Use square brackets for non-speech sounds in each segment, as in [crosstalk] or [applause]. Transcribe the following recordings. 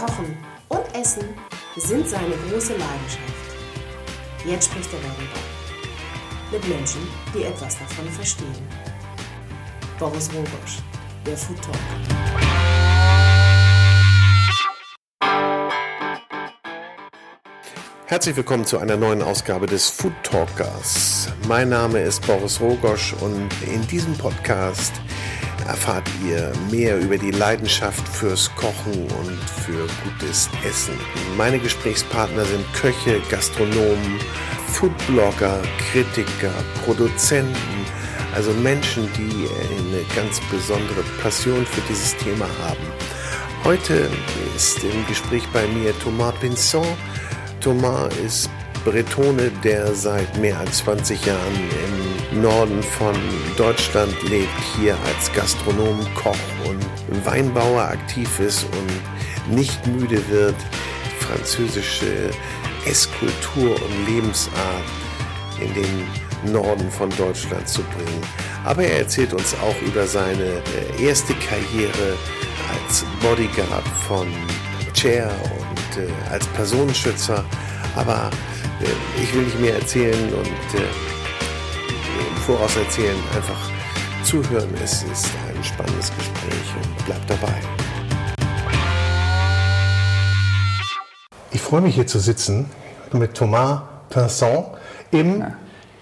Kochen und Essen sind seine große Leidenschaft. Jetzt spricht er darüber. Mit Menschen, die etwas davon verstehen. Boris Rogosch, der Food Talk. Herzlich willkommen zu einer neuen Ausgabe des Food Talkers. Mein Name ist Boris Rogosch und in diesem Podcast erfahrt ihr mehr über die Leidenschaft fürs Kochen und für gutes Essen. Meine Gesprächspartner sind Köche, Gastronomen, Foodblogger, Kritiker, Produzenten, also Menschen, die eine ganz besondere Passion für dieses Thema haben. Heute ist im Gespräch bei mir Thomas Pinson. Thomas ist Bretone, der seit mehr als 20 Jahren im Norden von Deutschland lebt, hier als Gastronom, Koch und Weinbauer aktiv ist und nicht müde wird, französische Esskultur und Lebensart in den Norden von Deutschland zu bringen. Aber er erzählt uns auch über seine äh, erste Karriere als Bodyguard von Chair und äh, als Personenschützer. Aber äh, ich will nicht mehr erzählen und äh, Voraus erzählen, einfach zuhören. Es ist ein spannendes Gespräch und bleibt dabei. Ich freue mich hier zu sitzen mit Thomas Pinson im ja.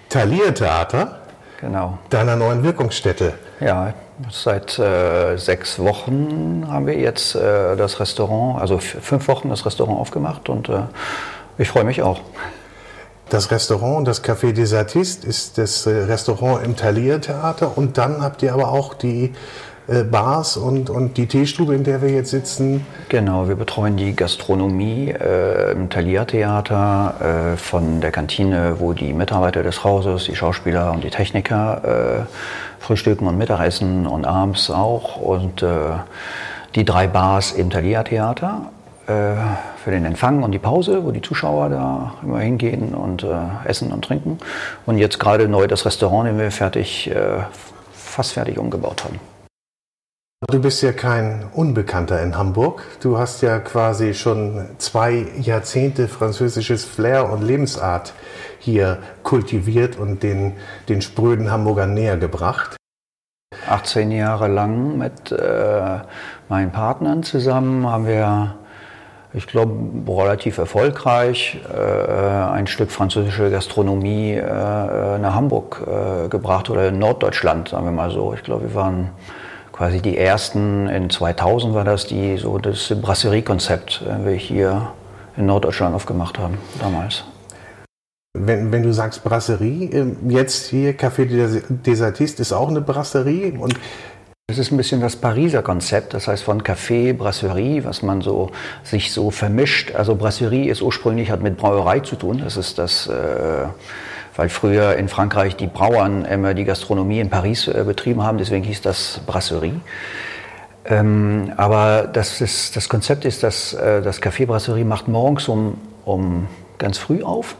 Thalia Theater, genau. deiner neuen Wirkungsstätte. Ja, seit äh, sechs Wochen haben wir jetzt äh, das Restaurant, also fünf Wochen das Restaurant aufgemacht und äh, ich freue mich auch. Das Restaurant, das Café des Artistes, ist das äh, Restaurant im Thalia Theater und dann habt ihr aber auch die äh, Bars und, und die Teestube, in der wir jetzt sitzen. Genau, wir betreuen die Gastronomie äh, im Thalia Theater äh, von der Kantine, wo die Mitarbeiter des Hauses, die Schauspieler und die Techniker äh, frühstücken und Mittagessen und abends auch und äh, die drei Bars im Thalia Theater äh, für den Empfang und die Pause, wo die Zuschauer da immer hingehen und äh, essen und trinken. Und jetzt gerade neu das Restaurant, den wir fertig, äh, fast fertig umgebaut haben. Du bist ja kein Unbekannter in Hamburg. Du hast ja quasi schon zwei Jahrzehnte französisches Flair und Lebensart hier kultiviert und den, den spröden Hamburgern näher gebracht. 18 Jahre lang mit äh, meinen Partnern zusammen haben wir ich glaube, relativ erfolgreich äh, ein Stück französische Gastronomie äh, nach Hamburg äh, gebracht oder in Norddeutschland, sagen wir mal so. Ich glaube, wir waren quasi die ersten, in 2000 war das, die so das Brasserie-Konzept äh, wir hier in Norddeutschland aufgemacht haben, damals. Wenn, wenn du sagst Brasserie, äh, jetzt hier Café des Artistes ist auch eine Brasserie und es ist ein bisschen das Pariser Konzept, das heißt von Café, Brasserie, was man so sich so vermischt. Also Brasserie ist ursprünglich hat mit Brauerei zu tun. Das ist das, äh, weil früher in Frankreich die Brauern immer die Gastronomie in Paris äh, betrieben haben, deswegen hieß das Brasserie. Ähm, aber das, ist, das Konzept ist, dass äh, das Café Brasserie macht morgens um, um ganz früh auf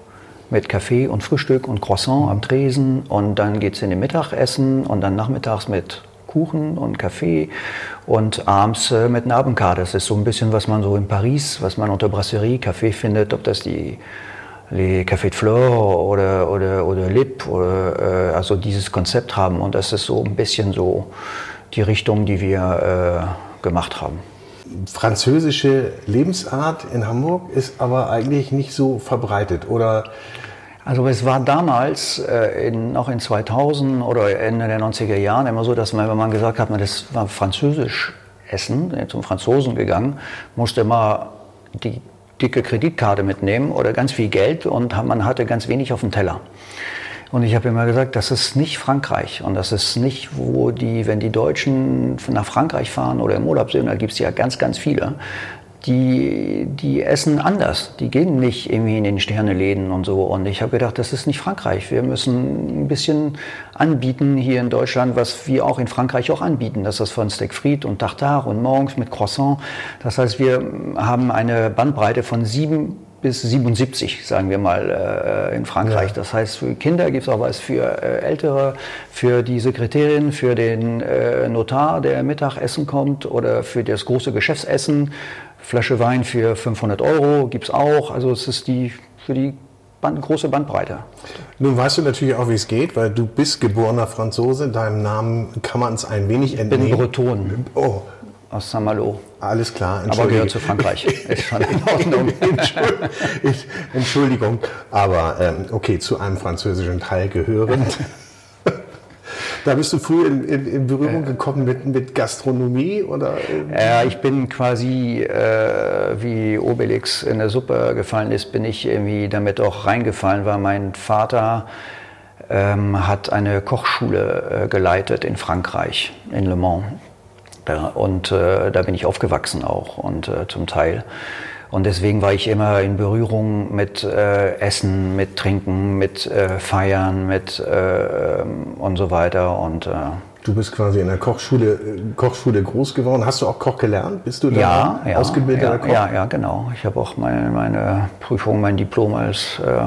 mit Kaffee und Frühstück und Croissant am Tresen und dann geht es in den Mittagessen und dann nachmittags mit Kuchen und Kaffee und abends äh, mit einer Abendkarte. Das ist so ein bisschen, was man so in Paris, was man unter Brasserie, Kaffee findet, ob das die Les Café de Flore oder, oder, oder Lip, oder, äh, also dieses Konzept haben. Und das ist so ein bisschen so die Richtung, die wir äh, gemacht haben. Französische Lebensart in Hamburg ist aber eigentlich nicht so verbreitet, oder? Also es war damals, äh, in, noch in 2000 oder Ende der 90er Jahren, immer so, dass man, wenn man gesagt hat, man das war französisch essen, zum Franzosen gegangen, musste immer die dicke Kreditkarte mitnehmen oder ganz viel Geld und man hatte ganz wenig auf dem Teller. Und ich habe immer gesagt, das ist nicht Frankreich und das ist nicht, wo die, wenn die Deutschen nach Frankreich fahren oder im Urlaub sind, da gibt es ja ganz, ganz viele, die, die essen anders. Die gehen nicht irgendwie in den Sterneläden und so. Und ich habe gedacht, das ist nicht Frankreich. Wir müssen ein bisschen anbieten hier in Deutschland, was wir auch in Frankreich auch anbieten. Das ist von Steak Fried und Tartare und morgens mit Croissant. Das heißt, wir haben eine Bandbreite von sieben bis 77, sagen wir mal, äh, in Frankreich. Ja. Das heißt, für Kinder gibt es auch was für äh, Ältere, für die Sekretärin, für den äh, Notar, der Mittagessen kommt oder für das große Geschäftsessen. Flasche Wein für 500 Euro gibt es auch. Also es ist die für die Band, große Bandbreite. Nun weißt du natürlich auch, wie es geht, weil du bist geborener Franzose. Deinem Namen kann man es ein wenig entnehmen. Ich bin Breton. Oh. Aus Saint-Malo. Alles klar. Aber gehört zu Frankreich. [laughs] Ist schon in Ordnung. [laughs] Entschuldigung. Aber ähm, okay, zu einem französischen Teil gehörend. [laughs] Da bist du früh in, in, in Berührung gekommen mit, mit Gastronomie oder? Ja, ich bin quasi äh, wie Obelix in der Suppe gefallen ist, bin ich irgendwie damit auch reingefallen, weil mein Vater ähm, hat eine Kochschule äh, geleitet in Frankreich, in Le Mans. Und äh, da bin ich aufgewachsen auch und äh, zum Teil. Und deswegen war ich immer in Berührung mit äh, Essen, mit Trinken, mit äh, Feiern, mit äh, und so weiter. Und, äh, du bist quasi in der Kochschule, äh, Kochschule groß geworden. Hast du auch Koch gelernt? Bist du da ja, ja, ausgebildeter ja, Koch? Ja, ja, genau. Ich habe auch meine, meine Prüfung, mein Diplom als äh,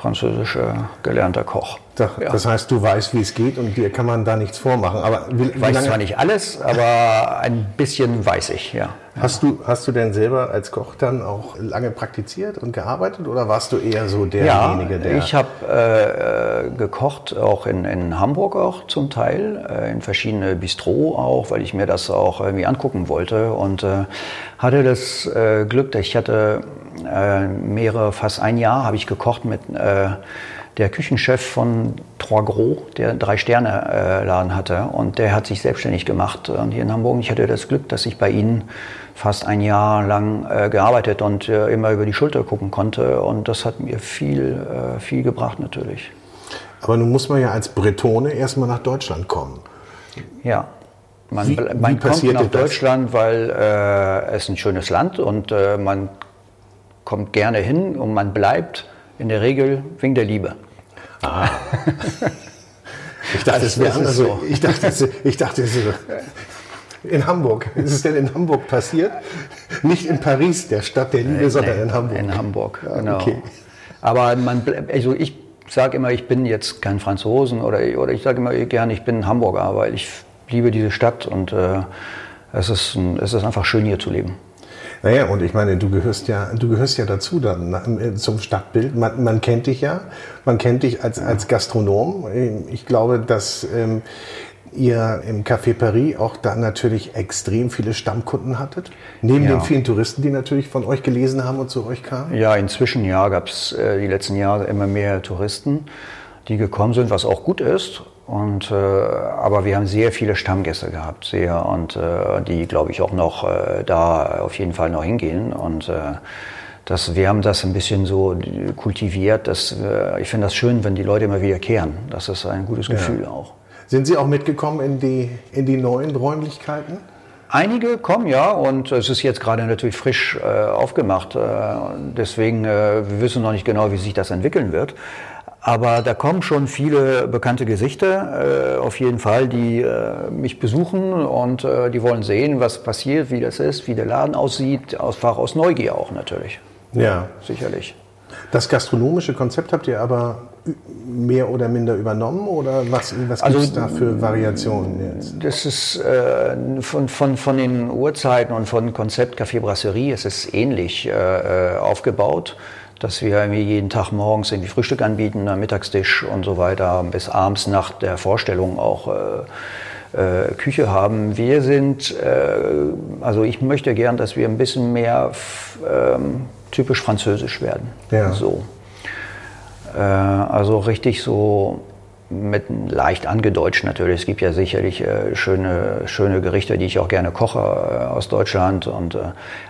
französischer gelernter Koch. Das, ja. das heißt, du weißt, wie es geht und dir kann man da nichts vormachen. Aber wie, ich weiß zwar nicht alles, aber ein bisschen weiß ich, ja. Hast du, hast du denn selber als Koch dann auch lange praktiziert und gearbeitet oder warst du eher so derjenige, ja, der... ich habe äh, gekocht, auch in, in Hamburg auch zum Teil, äh, in verschiedene Bistro auch, weil ich mir das auch irgendwie angucken wollte und äh, hatte das äh, Glück, dass ich hatte äh, mehrere, fast ein Jahr habe ich gekocht mit äh, der Küchenchef von Trois Gros, der Drei-Sterne-Laden hatte. Und der hat sich selbstständig gemacht und hier in Hamburg. Ich hatte das Glück, dass ich bei Ihnen fast ein Jahr lang äh, gearbeitet und äh, immer über die Schulter gucken konnte. Und das hat mir viel, äh, viel gebracht natürlich. Aber nun muss man ja als Bretone erstmal nach Deutschland kommen. Ja. Man, wie, man wie kommt nach Deutschland, weil äh, es ein schönes Land und äh, man kommt gerne hin und man bleibt in der Regel wegen der Liebe. Ah. Ich dachte, es wäre anders so. Ich dachte, ich dachte, in Hamburg. Ist es denn in Hamburg passiert? Nicht in Paris, der Stadt der Liebe, sondern in Hamburg. In Hamburg, ja, genau. Okay. Aber man, also ich sage immer, ich bin jetzt kein Franzosen oder, oder ich sage immer gerne, ich bin Hamburger, weil ich liebe diese Stadt und äh, es, ist, es ist einfach schön hier zu leben. Naja, und ich meine, du gehörst ja, du gehörst ja dazu dann äh, zum Stadtbild. Man, man kennt dich ja, man kennt dich als, als Gastronom. Ich glaube, dass ähm, ihr im Café Paris auch da natürlich extrem viele Stammkunden hattet. Neben ja. den vielen Touristen, die natürlich von euch gelesen haben und zu euch kamen. Ja, inzwischen ja, gab es äh, die letzten Jahre immer mehr Touristen, die gekommen sind, was auch gut ist. Und, äh, aber wir haben sehr viele Stammgäste gehabt, sehr, und äh, die, glaube ich, auch noch äh, da auf jeden Fall noch hingehen. Und äh, das, wir haben das ein bisschen so kultiviert. Dass, äh, ich finde das schön, wenn die Leute immer wieder kehren. Das ist ein gutes Gefühl ja. auch. Sind Sie auch mitgekommen in die, in die neuen Räumlichkeiten? Einige kommen ja und es ist jetzt gerade natürlich frisch äh, aufgemacht. Äh, deswegen, äh, wir wissen noch nicht genau, wie sich das entwickeln wird. Aber da kommen schon viele bekannte Gesichter, äh, auf jeden Fall, die äh, mich besuchen und äh, die wollen sehen, was passiert, wie das ist, wie der Laden aussieht, einfach aus Neugier auch natürlich. Ja. Sicherlich. Das gastronomische Konzept habt ihr aber mehr oder minder übernommen oder was, was also, gibt es da für Variationen jetzt? Das ist äh, von, von, von den Uhrzeiten und von Konzept Café Brasserie ist es ähnlich äh, aufgebaut dass wir jeden Tag morgens irgendwie Frühstück anbieten, einen Mittagstisch und so weiter, bis abends nach der Vorstellung auch äh, äh, Küche haben. Wir sind, äh, also ich möchte gern, dass wir ein bisschen mehr ähm, typisch französisch werden. Ja. So. Äh, also richtig so mit leicht angedeutscht natürlich. Es gibt ja sicherlich äh, schöne, schöne Gerichte, die ich auch gerne koche äh, aus Deutschland. Und, äh,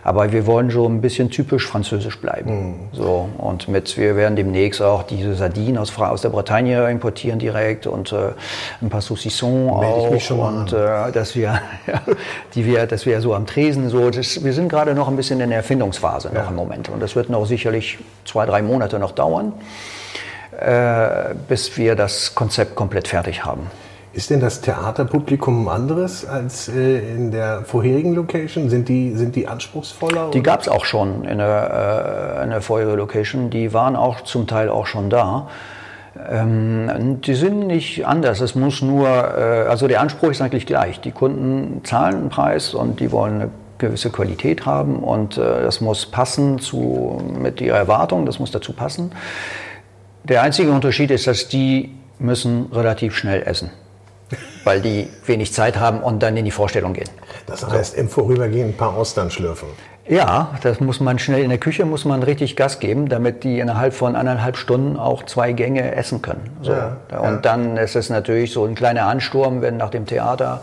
aber wir wollen so ein bisschen typisch französisch bleiben. Mhm. So, und mit, wir werden demnächst auch diese Sardinen aus, aus der Bretagne importieren direkt und äh, ein paar Saucissons auch. Ich schon und äh, dass wir, [laughs] ja, die wir, dass wir so am Tresen so, das, wir sind gerade noch ein bisschen in der Erfindungsphase noch ja. im Moment. Und das wird noch sicherlich zwei, drei Monate noch dauern. Äh, bis wir das Konzept komplett fertig haben. Ist denn das Theaterpublikum anderes als äh, in der vorherigen Location? Sind die, sind die anspruchsvoller? Die gab es auch schon in der, äh, in der vorherigen Location. Die waren auch zum Teil auch schon da. Ähm, die sind nicht anders. Es muss nur, äh, also der Anspruch ist eigentlich gleich. Die Kunden zahlen einen Preis und die wollen eine gewisse Qualität haben und äh, das muss passen zu, mit ihrer Erwartung, das muss dazu passen. Der einzige Unterschied ist, dass die müssen relativ schnell essen weil die wenig Zeit haben und dann in die Vorstellung gehen. Das heißt, im Vorübergehen ein paar Austern schlürfen. Ja, das muss man schnell in der Küche, muss man richtig Gas geben, damit die innerhalb von anderthalb Stunden auch zwei Gänge essen können. So. Ja, und ja. dann ist es natürlich so ein kleiner Ansturm, wenn nach dem Theater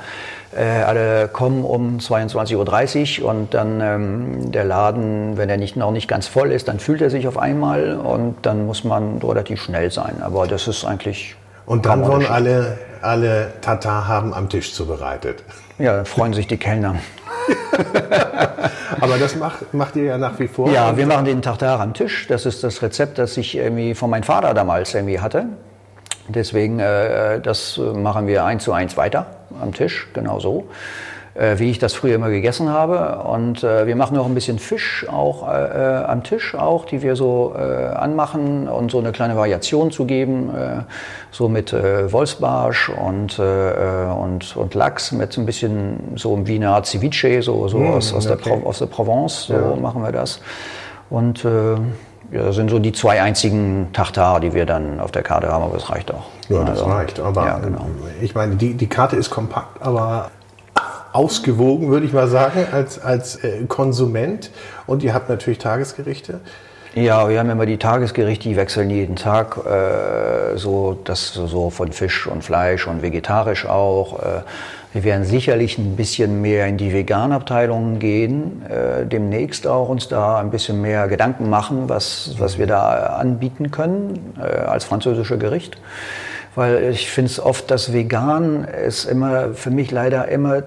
äh, alle kommen um 22.30 Uhr und dann ähm, der Laden, wenn er nicht, noch nicht ganz voll ist, dann fühlt er sich auf einmal und dann muss man relativ schnell sein. Aber das ist eigentlich und dann wollen alle, alle Tatar haben am Tisch zubereitet. Ja, dann freuen sich die Kellner. [laughs] [laughs] Aber das macht, macht ihr ja nach wie vor. Ja, wir machen den Tartar am Tisch. Das ist das Rezept, das ich irgendwie von meinem Vater damals irgendwie hatte. Deswegen, äh, das machen wir eins zu eins weiter am Tisch, genau so äh, wie ich das früher immer gegessen habe. Und äh, wir machen noch ein bisschen Fisch auch äh, äh am Tisch auch, die wir so äh, anmachen und so eine kleine Variation zu geben, äh, so mit Wolfsbarsch und, und, und Lachs mit ein bisschen so wie eine Art Ceviche, so, so mmh, aus, aus, okay. der aus der Provence, so ja. machen wir das. Und ja, das sind so die zwei einzigen Tartar, die wir dann auf der Karte haben, aber das reicht auch. Ja, das also, reicht. Aber ja, genau. ich meine, die, die Karte ist kompakt, aber ausgewogen, würde ich mal sagen, als, als äh, Konsument. Und ihr habt natürlich Tagesgerichte. Ja, wir haben immer die Tagesgerichte, die wechseln jeden Tag, äh, so, das, so von Fisch und Fleisch und vegetarisch auch. Äh, wir werden sicherlich ein bisschen mehr in die Veganabteilung gehen, äh, demnächst auch uns da ein bisschen mehr Gedanken machen, was, was wir da anbieten können äh, als französische Gericht. Weil ich finde es oft, dass vegan ist immer für mich leider immer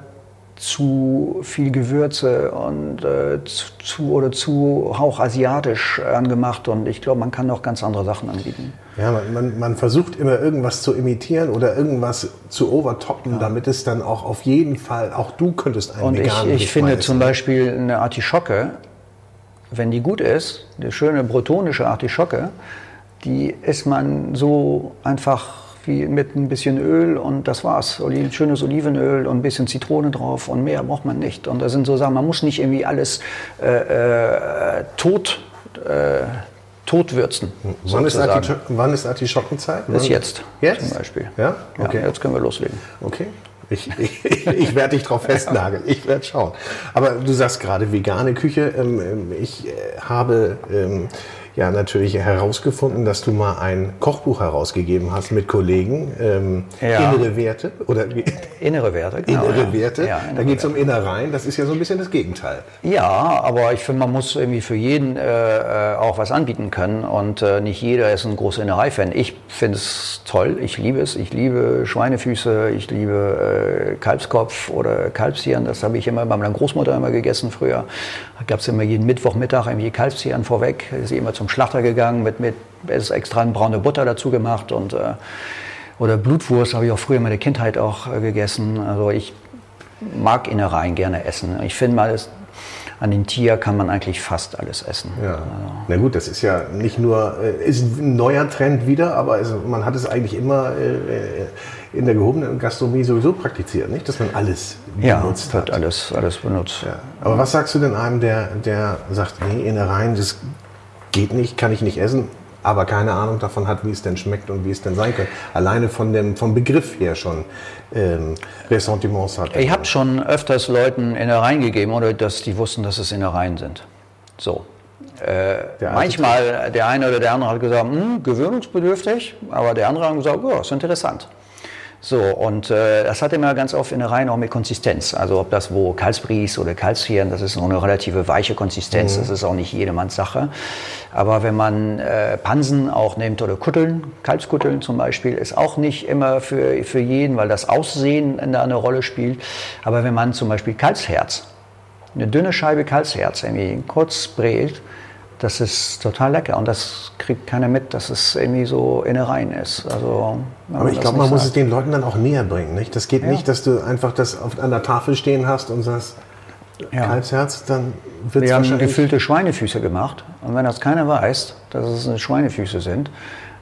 zu viel Gewürze und äh, zu, oder zu hauchasiatisch angemacht und ich glaube, man kann noch ganz andere Sachen anbieten. Ja, man, man, man, versucht immer irgendwas zu imitieren oder irgendwas zu overtoppen, ja. damit es dann auch auf jeden Fall, auch du könntest einen Und ich, ich finde zum Beispiel eine Artischocke, wenn die gut ist, eine schöne bretonische Artischocke, die isst man so einfach wie mit ein bisschen Öl und das war's. Oliven, schönes Olivenöl und ein bisschen Zitrone drauf und mehr braucht man nicht. Und das sind so Sachen, man muss nicht irgendwie alles äh, äh, tot, äh, totwürzen. Wann ist, wann ist Artischockenzeit? Bis jetzt, jetzt zum Beispiel. Ja? Okay. Ja, jetzt können wir loslegen. Okay. Ich, ich, [laughs] ich werde dich drauf festnageln. Ich werde schauen. Aber du sagst gerade vegane Küche. Ähm, ähm, ich äh, habe ähm, ja natürlich herausgefunden, dass du mal ein Kochbuch herausgegeben hast mit Kollegen. Ähm, ja. Innere Werte oder innere Werte. Genau, innere ja. Werte. Ja, innere da geht es um Innereien. Das ist ja so ein bisschen das Gegenteil. Ja, aber ich finde, man muss irgendwie für jeden äh, äh, auch was anbieten können und äh, nicht jeder ist ein großer Innerei-Fan. Ich finde es toll. Ich liebe es. Ich liebe Schweinefüße. Ich liebe äh, Kalbskopf oder Kalbshirn. Das habe ich immer bei meiner Großmutter immer gegessen früher. Da gab es immer jeden Mittwochmittag irgendwie Kalbshirn vorweg. Ist immer zum Schlachter gegangen, mit, mit ist extra braune Butter dazu gemacht und äh, oder Blutwurst habe ich auch früher in meiner Kindheit auch äh, gegessen. Also ich mag Innereien gerne essen. Ich finde mal, es, an den Tier kann man eigentlich fast alles essen. Ja. Also. Na gut, das ist ja nicht nur, äh, ist ein neuer Trend wieder, aber es, man hat es eigentlich immer äh, in der gehobenen Gastronomie sowieso praktiziert, nicht? Dass man alles ja, benutzt hat. alles, alles benutzt. Ja. Aber was sagst du denn einem, der, der sagt, nee, Innereien, das geht nicht, kann ich nicht essen, aber keine Ahnung davon hat, wie es denn schmeckt und wie es denn sein könnte. Alleine von dem, vom Begriff her schon ähm, Ressentiments hat. Ich habe schon öfters Leuten Innereien gegeben, oder dass die wussten, dass es Innereien sind. So. Äh, manchmal der eine oder der andere hat gesagt, hm, gewöhnungsbedürftig, aber der andere hat gesagt, ja, ist interessant. So, und äh, das hat immer ganz oft in der Reihe auch mit Konsistenz. Also ob das wo Kalbsbries oder Kalbshirn, das ist noch eine relative weiche Konsistenz, mhm. das ist auch nicht jedermanns Sache. Aber wenn man äh, Pansen auch nimmt oder Kutteln, Kalbskutteln zum Beispiel, ist auch nicht immer für, für jeden, weil das Aussehen da eine Rolle spielt. Aber wenn man zum Beispiel Kalbsherz, eine dünne Scheibe Kalbsherz irgendwie kurz brät, das ist total lecker und das kriegt keiner mit, dass es irgendwie so Innereien ist. Also, Aber ich glaube, man muss es den Leuten dann auch näher bringen. Nicht? Das geht ja. nicht, dass du einfach das an der Tafel stehen hast und sagst, ja. Kalbsherz, dann wird es Wir haben gefüllte Schweinefüße gemacht und wenn das keiner weiß, dass es Schweinefüße sind,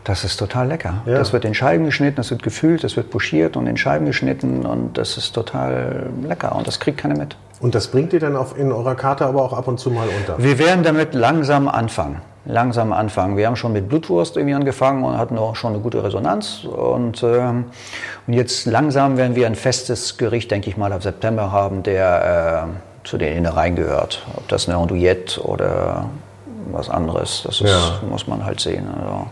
das ist total lecker. Ja. Das wird in Scheiben geschnitten, das wird gefüllt, das wird pochiert und in Scheiben geschnitten und das ist total lecker und das kriegt keiner mit. Und das bringt ihr dann auf, in eurer Karte aber auch ab und zu mal unter? Wir werden damit langsam anfangen. Langsam anfangen. Wir haben schon mit Blutwurst irgendwie angefangen und hatten auch schon eine gute Resonanz. Und, ähm, und jetzt langsam werden wir ein festes Gericht, denke ich mal, ab September haben, der äh, zu den Innereien gehört. Ob das eine Andouillette oder was anderes, das ist, ja. muss man halt sehen. Also,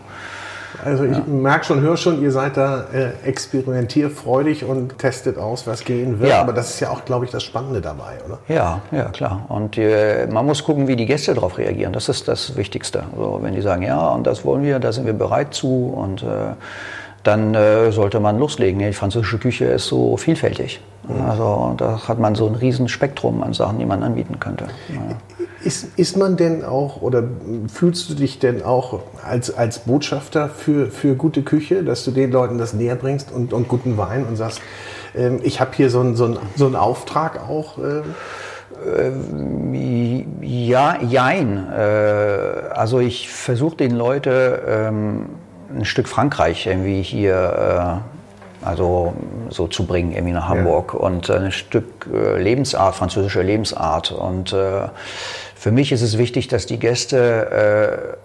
also ich ja. merke schon, höre schon, ihr seid da äh, experimentierfreudig und testet aus, was gehen wird. Ja. Aber das ist ja auch, glaube ich, das Spannende dabei, oder? Ja, ja, klar. Und äh, man muss gucken, wie die Gäste darauf reagieren. Das ist das Wichtigste. Also, wenn die sagen, ja, und das wollen wir, da sind wir bereit zu und äh, dann äh, sollte man loslegen. Die französische Küche ist so vielfältig. Mhm. Also da hat man so ein riesen Spektrum an Sachen, die man anbieten könnte. Ja. Ist, ist man denn auch oder fühlst du dich denn auch als, als Botschafter für, für gute Küche, dass du den Leuten das näher bringst und, und guten Wein und sagst, ähm, ich habe hier so einen so so einen Auftrag auch? Ähm? ja, jein. Äh, also ich versuche den Leuten ähm, ein Stück Frankreich irgendwie hier äh, also so zu bringen irgendwie nach Hamburg ja. und ein Stück äh, Lebensart, französische Lebensart und äh, für mich ist es wichtig, dass die Gäste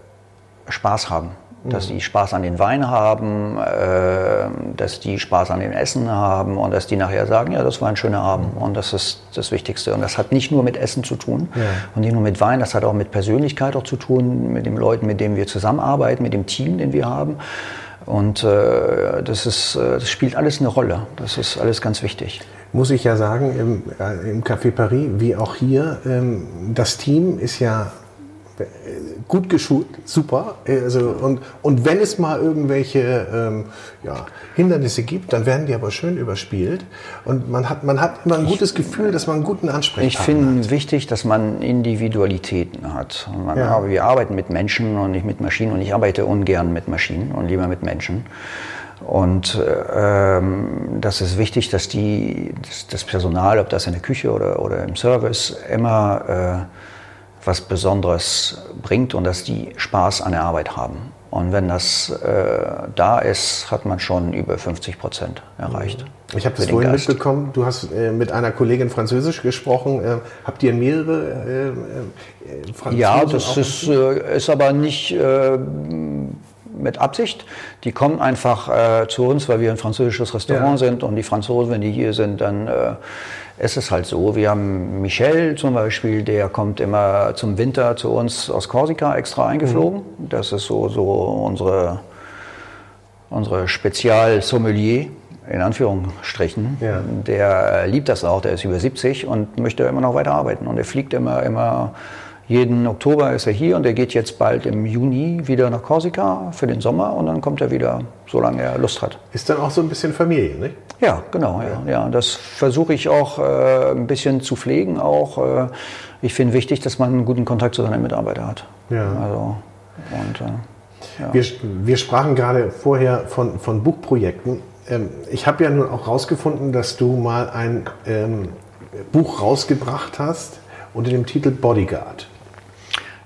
äh, Spaß haben. Dass die Spaß an den Wein haben, äh, dass die Spaß an dem Essen haben und dass die nachher sagen, ja, das war ein schöner Abend. Und das ist das Wichtigste. Und das hat nicht nur mit Essen zu tun ja. und nicht nur mit Wein, das hat auch mit Persönlichkeit auch zu tun, mit den Leuten, mit denen wir zusammenarbeiten, mit dem Team, den wir haben. Und äh, das, ist, äh, das spielt alles eine Rolle. Das ist alles ganz wichtig muss ich ja sagen, im, äh, im Café Paris, wie auch hier, ähm, das Team ist ja äh, gut geschult, super. Also, und, und wenn es mal irgendwelche ähm, ja, Hindernisse gibt, dann werden die aber schön überspielt. Und man hat, man hat immer ein gutes Gefühl, dass man einen guten Ansprechpartner Ich finde wichtig, dass man Individualitäten hat. Man, ja. Wir arbeiten mit Menschen und nicht mit Maschinen. Und ich arbeite ungern mit Maschinen und lieber mit Menschen. Und ähm, das ist wichtig, dass die, das, das, Personal, ob das in der Küche oder, oder im Service, immer äh, was Besonderes bringt und dass die Spaß an der Arbeit haben. Und wenn das äh, da ist, hat man schon über 50 Prozent erreicht. Mhm. Ich habe das vorhin Geist. mitbekommen. Du hast äh, mit einer Kollegin Französisch gesprochen. Äh, habt ihr mehrere äh, äh, Franzosen? Ja, das ist, äh, ist aber nicht mit Absicht. Die kommen einfach äh, zu uns, weil wir ein französisches Restaurant ja. sind und die Franzosen, wenn die hier sind, dann äh, ist es halt so. Wir haben Michel zum Beispiel, der kommt immer zum Winter zu uns aus Korsika extra eingeflogen. Mhm. Das ist so, so unsere, unsere Spezial-Sommelier in Anführungsstrichen. Ja. Der liebt das auch, der ist über 70 und möchte immer noch weiter arbeiten. Und er fliegt immer, immer jeden Oktober ist er hier und er geht jetzt bald im Juni wieder nach Korsika für den Sommer und dann kommt er wieder, solange er Lust hat. Ist dann auch so ein bisschen Familie, nicht? Ja, genau. Ja. Ja, das versuche ich auch äh, ein bisschen zu pflegen. Auch äh, ich finde wichtig, dass man einen guten Kontakt zu seinen Mitarbeitern hat. Ja. Also, und, äh, ja. wir, wir sprachen gerade vorher von, von Buchprojekten. Ähm, ich habe ja nun auch herausgefunden, dass du mal ein ähm, Buch rausgebracht hast unter dem Titel Bodyguard.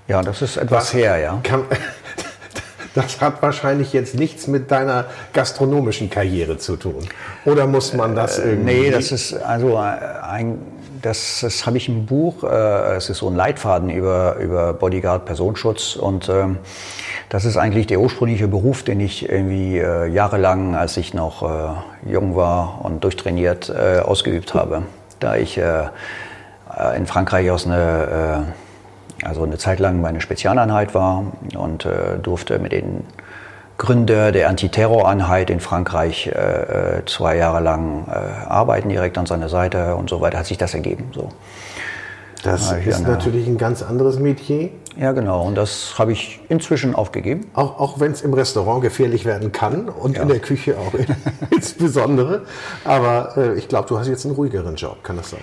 Ja, das ist etwas her, ja. Kann, [laughs] das hat wahrscheinlich jetzt nichts mit deiner gastronomischen Karriere zu tun. Oder muss man das äh, irgendwie? Nee, das ist also ein, das, das habe ich im Buch. Äh, es ist so ein Leitfaden über, über Bodyguard, Personenschutz und ähm, das ist eigentlich der ursprüngliche Beruf, den ich irgendwie äh, jahrelang, als ich noch äh, jung war und durchtrainiert, äh, ausgeübt habe. Da ich äh, in Frankreich aus einer also eine Zeit lang meine Spezialeinheit war und äh, durfte mit den Gründer der Antiterroreinheit in Frankreich äh, äh, zwei Jahre lang äh, arbeiten, direkt an seiner Seite und so weiter, hat sich das ergeben. So. Das ist eine, natürlich ein ganz anderes Metier. Ja, genau. Und das habe ich inzwischen aufgegeben. Auch, auch wenn es im Restaurant gefährlich werden kann und ja. in der Küche auch [laughs] insbesondere. Aber äh, ich glaube, du hast jetzt einen ruhigeren Job, kann das sein?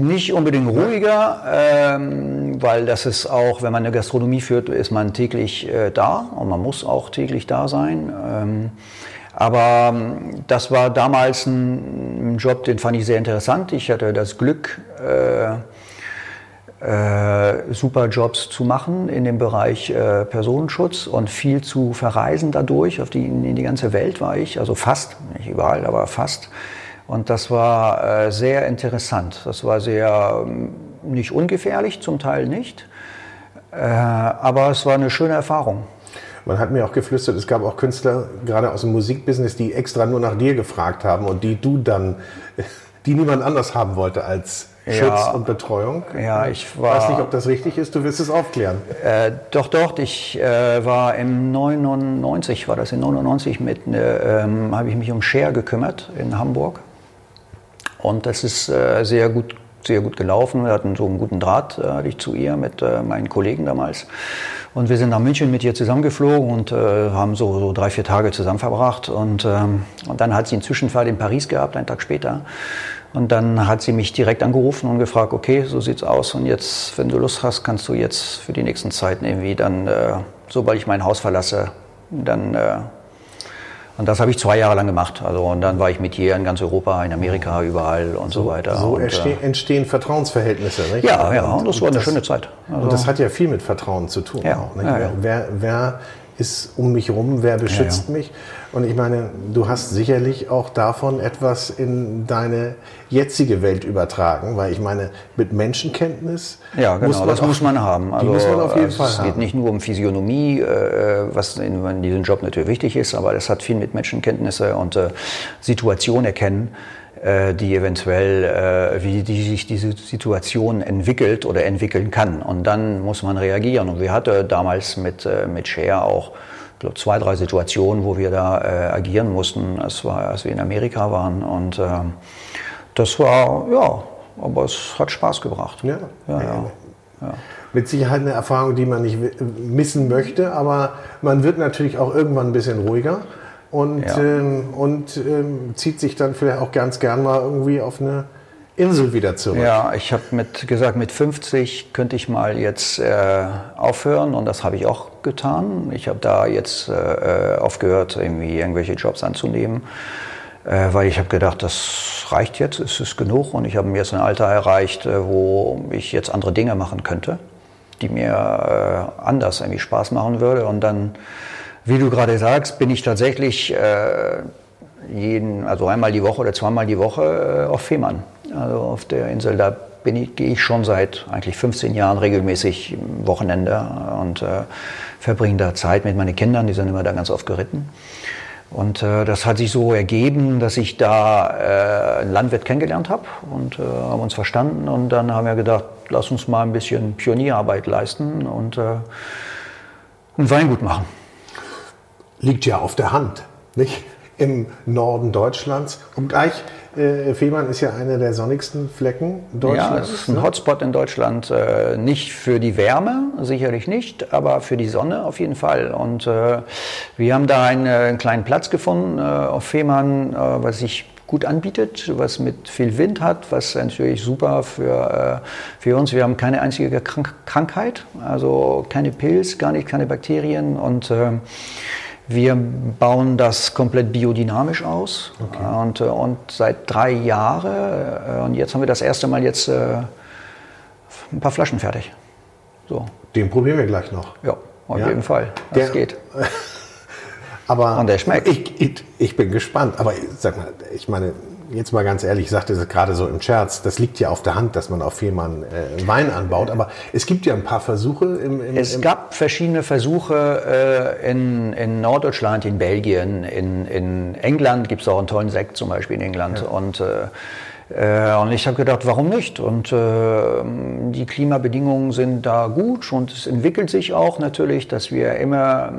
Nicht unbedingt ruhiger, ähm, weil das ist auch, wenn man eine Gastronomie führt, ist man täglich äh, da und man muss auch täglich da sein. Ähm, aber ähm, das war damals ein, ein, Job, den fand ich sehr interessant. Ich hatte das Glück, äh, äh, super Jobs zu machen in dem Bereich äh, Personenschutz und viel zu verreisen dadurch. Auf die, in die ganze Welt war ich, also fast, nicht überall, aber fast. Und das war äh, sehr interessant. Das war sehr ähm, nicht ungefährlich, zum Teil nicht. Äh, aber es war eine schöne Erfahrung. Man hat mir auch geflüstert, es gab auch Künstler, gerade aus dem Musikbusiness, die extra nur nach dir gefragt haben und die du dann, [laughs] die niemand anders haben wollte als Schutz ja, und Betreuung. Ja, ich war. Ich weiß nicht, ob das richtig ist. Du wirst es aufklären. Äh, doch, doch. Ich äh, war im 99, war das in 99 mit, äh, ähm, habe ich mich um Share gekümmert in Hamburg. Und das ist äh, sehr gut sehr gut gelaufen. Wir hatten so einen guten Draht äh, hatte ich zu ihr mit äh, meinen Kollegen damals. Und wir sind nach München mit ihr zusammengeflogen und äh, haben so, so, drei, vier Tage zusammen verbracht. Und, ähm, und dann hat sie einen Zwischenfall in Paris gehabt, einen Tag später. Und dann hat sie mich direkt angerufen und gefragt, okay, so sieht's aus. Und jetzt, wenn du Lust hast, kannst du jetzt für die nächsten Zeiten irgendwie dann, äh, sobald ich mein Haus verlasse, dann äh, und das habe ich zwei Jahre lang gemacht. Also, und dann war ich mit ihr in ganz Europa, in Amerika, überall und so, so weiter. So und, entstehen, äh, entstehen Vertrauensverhältnisse, nicht? Ja, ja, und das war eine schöne Zeit. Also, und das hat ja viel mit Vertrauen zu tun. Ja, auch, ja, ja. Wer, wer ist um mich rum, wer beschützt ja, ja. mich. Und ich meine, du hast sicherlich auch davon etwas in deine jetzige Welt übertragen, weil ich meine, mit Menschenkenntnis. Ja, genau, muss das auch, muss man haben. Also, muss man auf jeden Fall es haben. geht nicht nur um Physiognomie, äh, was in, diesem Job natürlich wichtig ist, aber das hat viel mit Menschenkenntnisse und äh, Situation erkennen die eventuell, äh, wie die sich diese Situation entwickelt oder entwickeln kann. Und dann muss man reagieren. Und wir hatten damals mit, äh, mit Share auch ich glaube, zwei, drei Situationen, wo wir da äh, agieren mussten. War, als wir in Amerika waren. Und äh, das war, ja, aber es hat Spaß gebracht. Ja, ja, ja. ja. Mit Sicherheit eine Erfahrung, die man nicht missen möchte, aber man wird natürlich auch irgendwann ein bisschen ruhiger und, ja. ähm, und ähm, zieht sich dann vielleicht auch ganz gern mal irgendwie auf eine Insel wieder zurück. Ja, ich habe mit gesagt, mit 50 könnte ich mal jetzt äh, aufhören und das habe ich auch getan. Ich habe da jetzt äh, aufgehört, irgendwie irgendwelche Jobs anzunehmen, äh, weil ich habe gedacht, das reicht jetzt, es ist genug und ich habe jetzt ein Alter erreicht, äh, wo ich jetzt andere Dinge machen könnte, die mir äh, anders irgendwie Spaß machen würde und dann wie du gerade sagst, bin ich tatsächlich äh, jeden, also einmal die Woche oder zweimal die Woche äh, auf Fehmarn, also auf der Insel. Da bin ich, gehe ich schon seit eigentlich 15 Jahren regelmäßig Wochenende und äh, verbringe da Zeit mit meinen Kindern. Die sind immer da ganz oft geritten. Und äh, das hat sich so ergeben, dass ich da äh, einen Landwirt kennengelernt habe und äh, haben uns verstanden. Und dann haben wir gedacht, lass uns mal ein bisschen Pionierarbeit leisten und äh, ein Weingut machen liegt ja auf der Hand, nicht? Im Norden Deutschlands. Und gleich, äh, Fehmarn ist ja einer der sonnigsten Flecken Deutschlands. Ja, es ist ein ne? Hotspot in Deutschland. Äh, nicht für die Wärme, sicherlich nicht, aber für die Sonne auf jeden Fall. Und äh, wir haben da einen, äh, einen, kleinen Platz gefunden äh, auf Fehmarn, äh, was sich gut anbietet, was mit viel Wind hat, was natürlich super für, für uns. Wir haben keine einzige Krank Krankheit, also keine Pilz, gar nicht, keine Bakterien und wir bauen das komplett biodynamisch aus okay. und, äh, und seit drei Jahren äh, und jetzt haben wir das erste Mal jetzt äh, ein paar Flaschen fertig. So. Den probieren wir gleich noch. Ja, auf ja? jeden Fall. Das der, geht. [laughs] aber und der schmeckt. Ich, ich, ich, bin gespannt. Aber sag mal, ich meine, jetzt mal ganz ehrlich, ich sagte es gerade so im Scherz, das liegt ja auf der Hand, dass man auf Fehmarn äh, Wein anbaut, aber es gibt ja ein paar Versuche im, im Es im gab verschiedene Versuche äh, in, in Norddeutschland, in Belgien, in, in England gibt es auch einen tollen Sekt zum Beispiel in England ja. und äh, äh, und ich habe gedacht, warum nicht? Und äh, die Klimabedingungen sind da gut und es entwickelt sich auch natürlich, dass wir immer,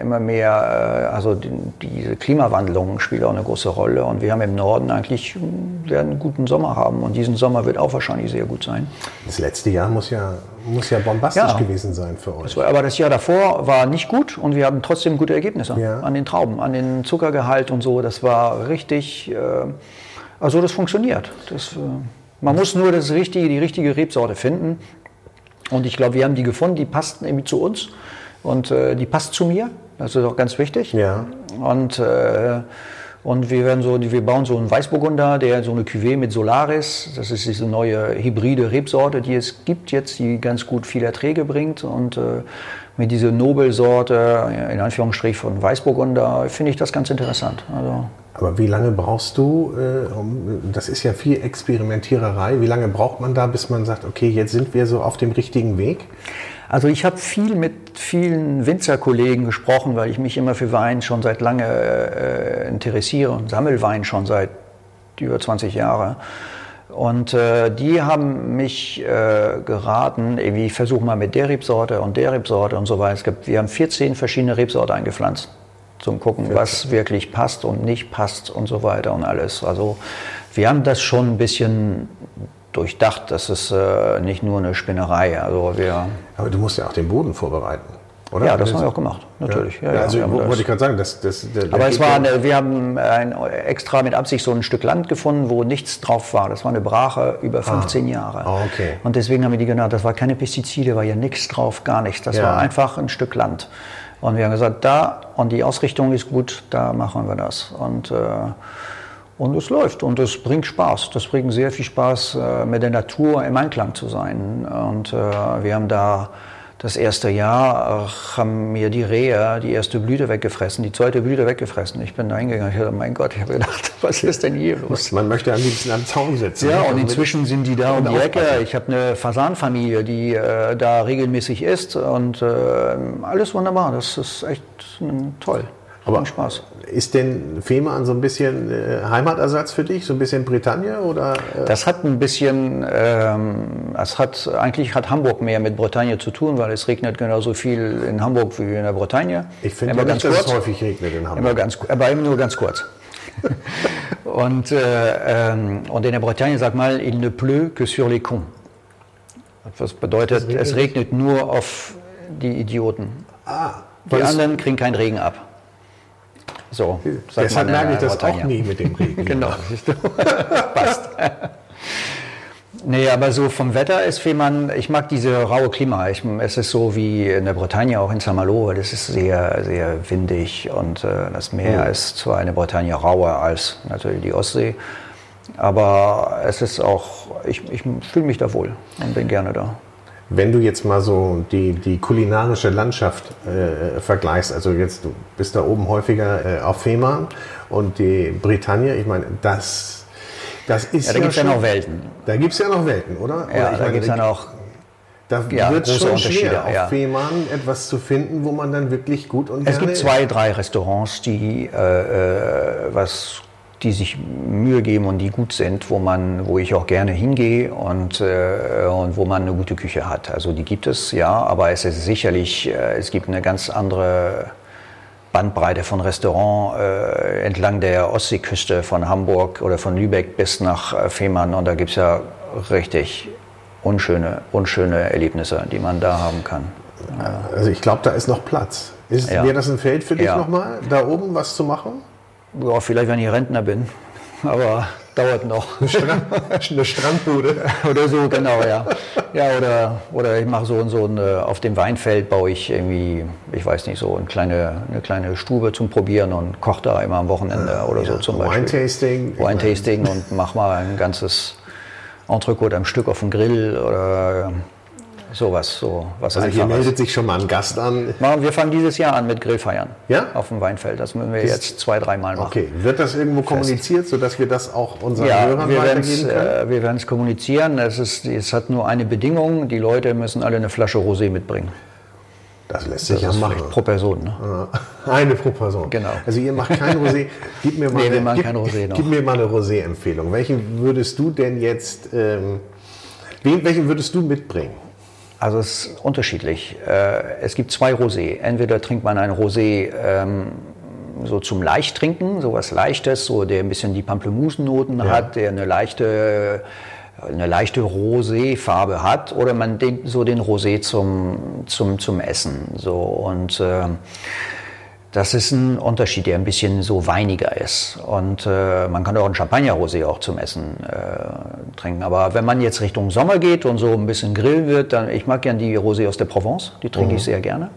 immer mehr, äh, also die, diese Klimawandlung spielt auch eine große Rolle und wir haben im Norden eigentlich, werden einen guten Sommer haben und diesen Sommer wird auch wahrscheinlich sehr gut sein. Das letzte Jahr muss ja, muss ja bombastisch ja, gewesen sein für euch. Das war, aber das Jahr davor war nicht gut und wir hatten trotzdem gute Ergebnisse ja. an den Trauben, an den Zuckergehalt und so. Das war richtig... Äh, also das funktioniert. Das, äh Man muss nur das richtige, die richtige Rebsorte finden. Und ich glaube, wir haben die gefunden, die passt irgendwie zu uns und äh, die passt zu mir. Das ist auch ganz wichtig. Ja. Und, äh, und wir werden so, wir bauen so einen Weißburgunder, der so eine Cuvée mit Solaris. Das ist diese neue hybride Rebsorte, die es gibt jetzt, die ganz gut viel Erträge bringt. Und äh, mit dieser Nobelsorte, in Anführungsstrich von Weißburgunder, finde ich das ganz interessant. Also, Aber wie lange brauchst du, äh, um, das ist ja viel Experimentiererei, wie lange braucht man da, bis man sagt, okay, jetzt sind wir so auf dem richtigen Weg? Also ich habe viel mit vielen Winzerkollegen gesprochen, weil ich mich immer für Wein schon seit lange äh, interessiere und sammle Wein schon seit über 20 Jahren. Und äh, die haben mich äh, geraten, irgendwie versuch mal mit der Rebsorte und der Rebsorte und so weiter. Es gibt, wir haben 14 verschiedene Rebsorte eingepflanzt, zum gucken, was wirklich passt und nicht passt und so weiter und alles. Also wir haben das schon ein bisschen durchdacht. Das ist äh, nicht nur eine Spinnerei. Also wir Aber du musst ja auch den Boden vorbereiten, oder? ja, das haben wir auch gemacht, natürlich. Ja, Ja, ja, also wollte ich gerade sagen, das, das, der, der aber es war eine, wir haben ein, extra mit Absicht so ein Stück Land gefunden, wo nichts drauf war. Das war eine Brache über 15 Jahre. Ah, okay. Und deswegen haben wir die genannt. Das war keine Pestizide, war ja nichts drauf, gar nichts. Das war einfach ein Stück Land. Und wir haben gesagt, da und die Ausrichtung ist gut, da machen wir das. Und, äh, und es läuft und es bringt Spaß. Das bringt sehr viel Spaß, äh, mit der Natur im Einklang zu sein. Und äh, wir haben da das erste Jahr haben mir die Rehe die erste Blüte weggefressen, die zweite Blüte weggefressen. Ich bin da hingegangen, ich dachte, mein Gott, ich habe gedacht, [laughs] was ist denn hier los? Man möchte am liebsten am Zaun sitzen. Ja, und inzwischen sind die da um die Ecke. Ich habe eine Fasanfamilie, die äh, da regelmäßig ist und äh, alles wunderbar. Das ist echt mm, toll. Aber Spaß. ist denn Fehmarn so ein bisschen äh, Heimatersatz für dich, so ein bisschen Bretagne oder? Äh, Das hat ein bisschen, ähm, es hat eigentlich hat Hamburg mehr mit Bretagne zu tun, weil es regnet genauso viel in Hamburg wie in der Bretagne. ich finde Immer ja ganz nicht, dass es kurz. häufig regnet in Hamburg. Immer ganz, aber eben nur ganz kurz. [laughs] und, äh, ähm, und in der Bretagne sagt mal, il ne pleut que sur les cons. Das bedeutet, regnet es regnet nur auf die Idioten. ah, Die anderen kriegen keinen Regen ab. So, deshalb merke ich das auch nie mit dem Regen. [laughs] Genau. [laughs] Passt. Nee, aber so vom Wetter ist Fehmarn, ich mag diese raue Klima. Ich, es ist so wie in der Bretagne, auch in Saint-Malo, das ist sehr, sehr windig und äh, das Meer ist zwar in der Bretagne rauer als natürlich die Ostsee, aber es ist auch, ich, ich fühle mich da wohl und bin gerne da. Wenn du jetzt mal so die, die kulinarische Landschaft äh, vergleichst, also jetzt du bist da oben häufiger äh, auf Fehmarn und die Bretagne, ich meine, das, das ist Ja, da gibt es ja noch Welten. Da gibt es ja noch Welten, oder? Ja, oder da gibt es ja noch Da ja, wird es schon schwer, auf ja. Fehmarn etwas zu finden, wo man dann wirklich gut und Es gibt zwei, drei Restaurants, die, äh, äh, was, die sich Mühe geben und die gut sind, wo, man, wo ich auch gerne hingehe und, äh, und wo man eine gute Küche hat. Also die gibt es, ja, aber es ist sicherlich, äh, es gibt eine ganz andere Bandbreite von Restaurant äh, entlang der Ostseeküste von Hamburg oder von Lübeck bis nach äh, Fehmarn und da gibt es ja richtig unschöne, unschöne Erlebnisse, die man da haben kann. Also ich glaube, da ist noch Platz. Ist, Ja. Wäre das ein Feld für dich Ja. nochmal, da oben was zu machen? Ja, vielleicht, wenn ich Rentner bin. Aber dauert noch. Eine, Strand, eine Strandbude. oder so, genau, ja. Ja, oder, oder ich mache so und so eine, auf dem Weinfeld baue ich irgendwie, ich weiß nicht, so eine kleine, eine kleine Stube zum Probieren und koche da immer am Wochenende oder so zum Beispiel. Wine-Tasting. Wine-Tasting und mach mal ein ganzes Entrecote am Stück auf dem Grill oder sowas, so was Also hier meldet sich schon mal ein Gast an. Wir fangen dieses Jahr an mit Grillfeiern. Ja? Auf dem Weinfeld. Das müssen wir jetzt zwei, dreimal machen. Okay, wird das irgendwo kommuniziert, sodass wir das auch unseren Ja, Hörern wir werden es weitergeben können? äh, wir werden's kommunizieren. Es, ist, es hat nur eine Bedingung. Die Leute müssen alle eine Flasche Rosé mitbringen. Das lässt sich Das ja machen. pro Person. Ne? Ja, Eine pro Person. Genau. Also ihr macht kein Rosé. Gib mir [laughs] mal, Nee, wir eine, machen gib, kein Rosé noch. gib mir mal eine Rosé-Empfehlung. Welchen würdest du denn jetzt, ähm, welchen würdest du mitbringen? Also es ist unterschiedlich. Äh, Es gibt zwei Rosé. Entweder trinkt man ein Rosé ähm, so zum Leichttrinken, so was Leichtes, so der ein bisschen die Pamplemoussennoten hat, der eine leichte eine leichte Rosé-Farbe hat oder man den, so den Rosé zum, zum, zum Essen. So. Und ähm, Das ist ein Unterschied, der ein bisschen so weiniger ist. Und äh, man kann auch ein Champagner-Rosé auch zum Essen äh, trinken. Aber wenn man jetzt Richtung Sommer geht und so ein bisschen grillen wird, dann ich mag gerne die Rosé aus der Provence, die trinke mhm. ich sehr gerne.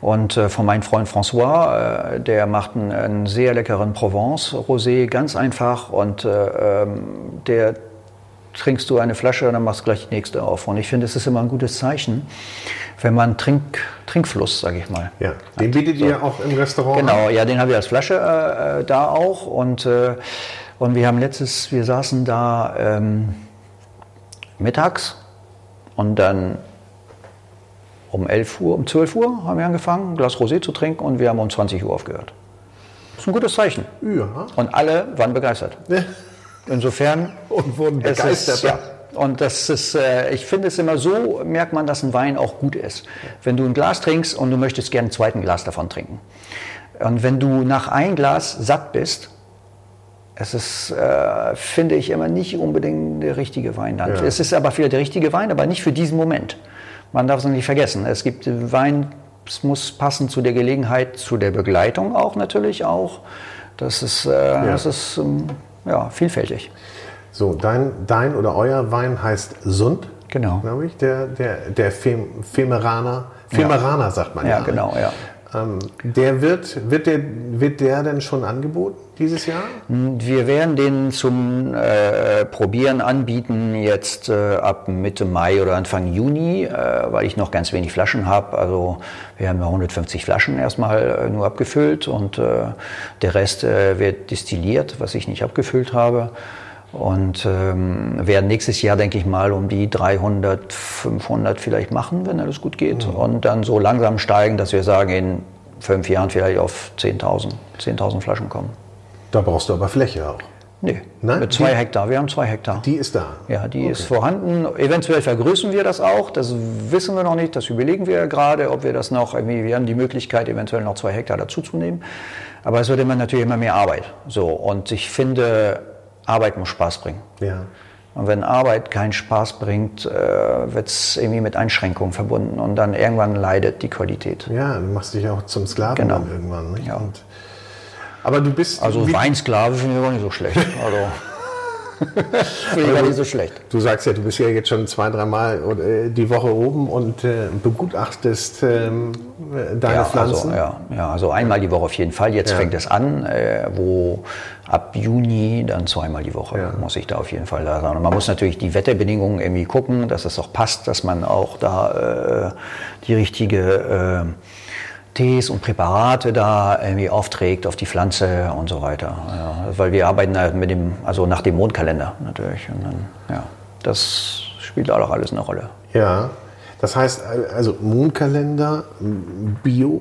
Und äh, von meinem Freund François, äh, der macht einen, einen, sehr leckeren Provence-Rosé, ganz einfach. Und äh, ähm, der trinkst du eine Flasche und dann machst du gleich die nächste auf. Und ich finde, es ist immer ein gutes Zeichen, wenn man Trink, Trinkfluss, sage ich mal. Ja, den bietet so. ihr auch im Restaurant Genau, an? ja, den habe ich als Flasche äh, da auch. Und, äh, und wir haben letztes, wir saßen da ähm, mittags und dann um 11 Uhr, um 12 Uhr haben wir angefangen, ein Glas Rosé zu trinken und wir haben um 20 Uhr aufgehört. Das ist ein gutes Zeichen. Ja. Und alle waren begeistert. [laughs] Insofern. Und wurden begeistert. Ist, ja, und das ist, äh, ich finde es immer so, merkt man, dass ein Wein auch gut ist. Wenn du ein Glas trinkst und du möchtest gerne ein zweites Glas davon trinken. Und wenn du nach ein Glas satt bist, es ist, äh, finde ich, immer nicht unbedingt der richtige Wein dann. Ja. Es ist aber vielleicht der richtige Wein, aber nicht für diesen Moment. Man darf es nicht vergessen. Es gibt Wein, es muss passen zu der Gelegenheit, zu der Begleitung auch natürlich auch. Das ist, äh, ja. das ist ähm, ja, vielfältig. So, dein, dein oder euer Wein heißt Sund. Genau. Glaube ich, der, der, der Fem, Femeraner. Femeraner ja. sagt man ja. Ja, genau, ja. Ähm, der wird, wird, der, wird der denn schon angeboten dieses Jahr? Wir werden den zum äh, Probieren anbieten jetzt äh, ab Mitte Mai oder Anfang Juni, äh, weil ich noch ganz wenig Flaschen habe. Also wir haben ja 150 Flaschen erstmal äh, nur abgefüllt und äh, der Rest äh, wird destilliert, was ich nicht abgefüllt habe. Und ähm, werden nächstes Jahr, denke ich mal, um die 300, 500 vielleicht machen, wenn alles gut geht. Mhm. Und dann so langsam steigen, dass wir sagen, in fünf Jahren vielleicht auf 10.000 10 Flaschen kommen. Da brauchst du aber Fläche auch. Nee, Nein? mit zwei die, Hektar. Wir haben zwei Hektar. Die ist da? Ja, die okay. ist vorhanden. Eventuell vergrößern wir das auch. Das wissen wir noch nicht. Das überlegen wir gerade, ob wir das noch irgendwie, wir haben die Möglichkeit, eventuell noch zwei Hektar dazuzunehmen. Aber es wird immer natürlich immer mehr Arbeit. So. Und ich finde, Arbeit muss Spaß bringen. Ja. Und wenn Arbeit keinen Spaß bringt, äh, wird es irgendwie mit Einschränkungen verbunden und dann irgendwann leidet die Qualität. Ja, du machst dich auch zum Sklaven genau. dann irgendwann. Nicht? Ja. Und, aber du bist. Also Weinsklave finde ich auch nicht so schlecht. Also. [laughs] Finde ich nicht so schlecht. Du sagst ja, du bist ja jetzt schon zwei, dreimal äh, die Woche oben und äh, begutachtest ähm, deine ja, Pflanzen. Also, ja, ja, also einmal die Woche auf jeden Fall. Jetzt ja. fängt es an, äh, wo ab Juni dann zweimal die Woche ja. muss ich da auf jeden Fall da sein. Und man muss natürlich die Wetterbedingungen irgendwie gucken, dass es auch passt, dass man auch da äh, die richtige äh, Tees und Präparate da irgendwie aufträgt auf die Pflanze und so weiter. Ja, weil wir arbeiten halt mit dem, also nach dem Mondkalender natürlich. Und dann, ja, das spielt auch alles eine Rolle. Ja, das heißt also Mondkalender, Bio.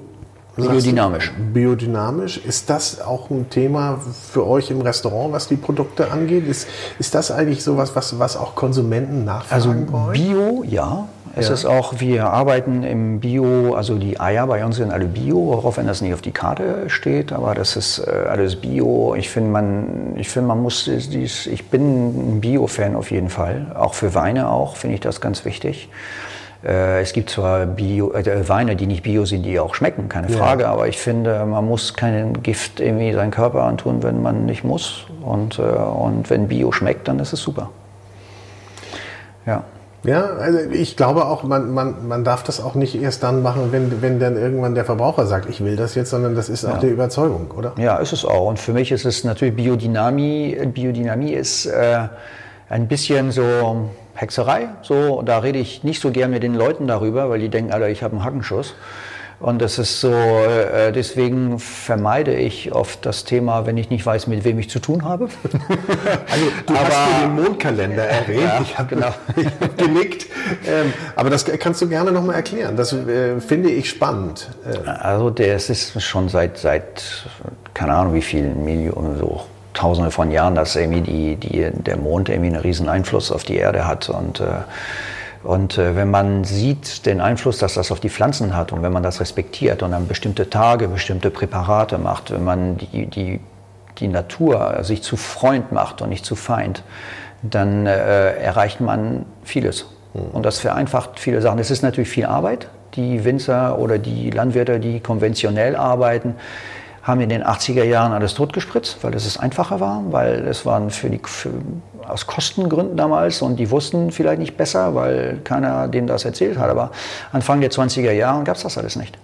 Biodynamisch. Biodynamisch. Ist das auch ein Thema für euch im Restaurant, was die Produkte angeht? Ist, ist das eigentlich sowas, was, was auch Konsumenten nachfragen Also Bio, ja. Es ja. ist auch, wir arbeiten im Bio, also die Eier bei uns sind alle Bio, auch wenn das nicht auf die Karte steht, aber das ist äh, alles Bio. Ich finde, man, ich finde, man muss dies, ich bin ein Bio-Fan auf jeden Fall, auch für Weine auch, finde ich das ganz wichtig. Äh, es gibt zwar Bio, äh, Weine, die nicht Bio sind, die auch schmecken, keine Frage, ja. aber ich finde, man muss keinen Gift irgendwie seinen Körper antun, wenn man nicht muss. Und, äh, und wenn Bio schmeckt, dann ist es super. Ja. Ja, also ich glaube auch, man, man, man darf das auch nicht erst dann machen, wenn, wenn dann irgendwann der Verbraucher sagt, ich will das jetzt, sondern das ist auch ja. die Überzeugung, oder? Ja, ist es auch. Und für mich ist es natürlich Biodynamie. Biodynamie ist äh, ein bisschen so Hexerei. So, da rede ich nicht so gern mit den Leuten darüber, weil die denken, Alter, ich habe einen Hackenschuss. Und das ist so, äh, deswegen vermeide ich oft das Thema, wenn ich nicht weiß, mit wem ich zu tun habe. [laughs] Also du aber, hast den Mondkalender erwähnt, ja, ich habe genau. [laughs] hab genickt. Ähm, aber das kannst du gerne nochmal erklären. Das äh, finde ich spannend. Äh. Also das ist schon seit, seit keine Ahnung wie vielen Millionen, so tausende von Jahren, dass irgendwie die, die, der Mond irgendwie einen riesen Einfluss auf die Erde hat. Und äh, und äh, wenn man sieht den Einfluss, dass das auf die Pflanzen hat und wenn man das respektiert und dann bestimmte Tage bestimmte Präparate macht, wenn man die, die, die Natur sich zu Freund macht und nicht zu Feind, dann äh, erreicht man vieles. Mhm. Und das vereinfacht viele Sachen. Es ist natürlich viel Arbeit, die Winzer oder die Landwirte, die konventionell arbeiten, haben in den 80er Jahren alles totgespritzt, weil es einfacher war, weil es waren für die, für, aus Kostengründen damals und die wussten vielleicht nicht besser, weil keiner denen das erzählt hat. Aber Anfang der 20er Jahre gab es das alles nicht.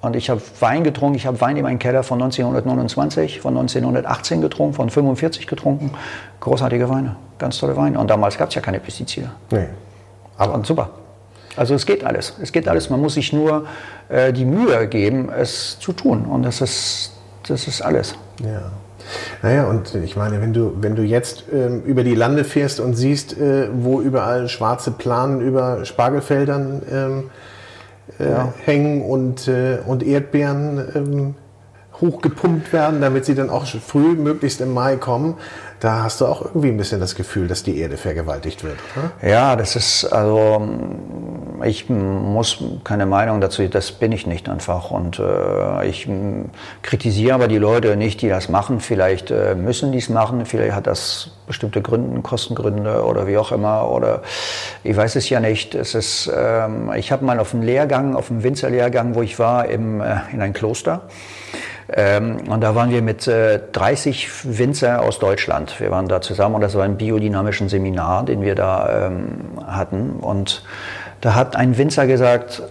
Und ich habe Wein getrunken, ich habe Wein in meinem Keller von 1929, von 1918 getrunken, von 45 getrunken. Großartige Weine, ganz tolle Weine. Und damals gab es ja keine Pestizide. Nee. Aber und super. Also es geht alles. Es geht alles. Man muss sich nur äh, die Mühe geben, es zu tun. Und das ist, das ist alles. Ja. Naja, und ich meine, wenn du, wenn du jetzt ähm, über die Lande fährst und siehst, äh, wo überall schwarze Planen über Spargelfeldern ähm, äh, ja. hängen und, äh, und Erdbeeren ähm, hochgepumpt werden, damit sie dann auch früh, möglichst im Mai kommen, da hast du auch irgendwie ein bisschen das Gefühl, dass die Erde vergewaltigt wird. Oder? Ja, das ist, also ich muss keine Meinung dazu, das bin ich nicht einfach. Und äh, ich kritisiere aber die Leute nicht, die das machen. Vielleicht äh, müssen die es machen, vielleicht hat das bestimmte Gründe, Kostengründe oder wie auch immer. Oder ich weiß es ja nicht. Es ist, ähm, ich habe mal auf einem Lehrgang, auf einem Winzerlehrgang, wo ich war, im, äh, in ein Kloster. Ähm, und da waren wir mit äh, 30 Winzer aus Deutschland. Wir waren da zusammen und das war ein biodynamischen Seminar, den wir da ähm, hatten. Und da hat ein Winzer gesagt,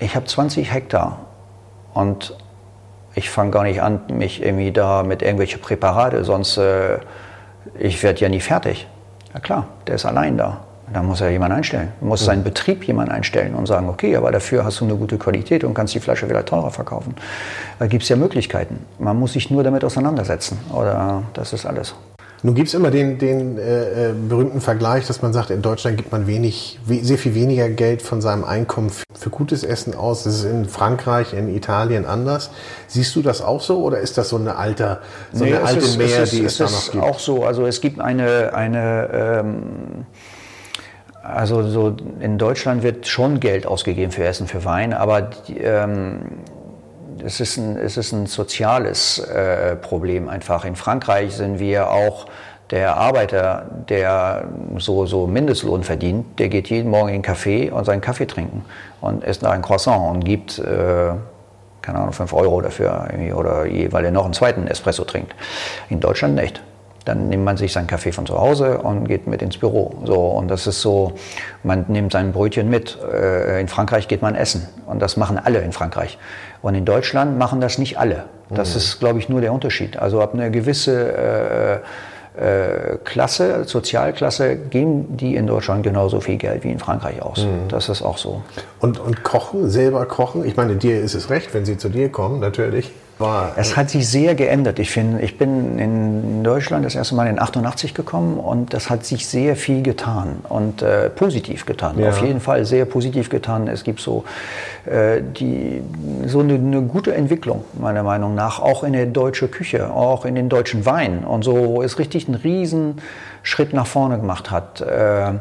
ich habe 20 Hektar und ich fange gar nicht an, mich irgendwie da mit irgendwelchen Präparate, sonst äh, ich werde ja nie fertig. Ja klar, der ist allein da. Da muss er jemand einstellen. Muss seinen Betrieb jemand einstellen und sagen, okay, aber dafür hast du eine gute Qualität und kannst die Flasche wieder teurer verkaufen. Da gibt es ja Möglichkeiten. Man muss sich nur damit auseinandersetzen. Oder das ist alles. Nun gibt es immer den, den äh, äh, berühmten Vergleich, dass man sagt, in Deutschland gibt man wenig, we sehr viel weniger Geld von seinem Einkommen für, für, gutes Essen aus. Das ist in Frankreich, in Italien anders. Siehst du das auch so oder ist das so eine alte, so nee, eine alte ist, Mehr, ist, die es, es da noch gibt? auch so. Also es gibt eine, eine ähm, also so in Deutschland wird schon Geld ausgegeben für Essen, für Wein, aber ähm, es, ist ein, es ist ein soziales äh, Problem einfach. In Frankreich sind wir auch der Arbeiter, der so, so Mindestlohn verdient, der geht jeden Morgen in den Café und seinen Kaffee trinken und isst ein Croissant und gibt, äh, keine Ahnung, 5 Euro dafür oder weil er noch einen zweiten Espresso trinkt. In Deutschland nicht. Dann nimmt man sich seinen Kaffee von zu Hause und geht mit ins Büro. So, und das ist so, man nimmt sein Brötchen mit. Äh, in Frankreich geht man essen. Und das machen alle in Frankreich. Und in Deutschland machen das nicht alle. Das mhm. ist, glaube ich, nur der Unterschied. Also ab einer gewisse äh, äh, Klasse, Sozialklasse, geben die in Deutschland genauso viel Geld wie in Frankreich aus. Mhm. Das ist auch so. Und, und kochen, selber kochen? Ich meine, dir ist es recht, wenn sie zu dir kommen, natürlich. War, es hat sich sehr geändert. Ich, find, ich bin in Deutschland das erste Mal in 88 gekommen und das hat sich sehr viel getan und äh, positiv getan. Ja. Auf jeden Fall sehr positiv getan. Es gibt so, äh, die, so eine, eine, gute Entwicklung, meiner Meinung nach, auch in der deutschen Küche, auch in den deutschen Wein und so, wo es richtig einen riesen Schritt nach vorne gemacht hat. Äh,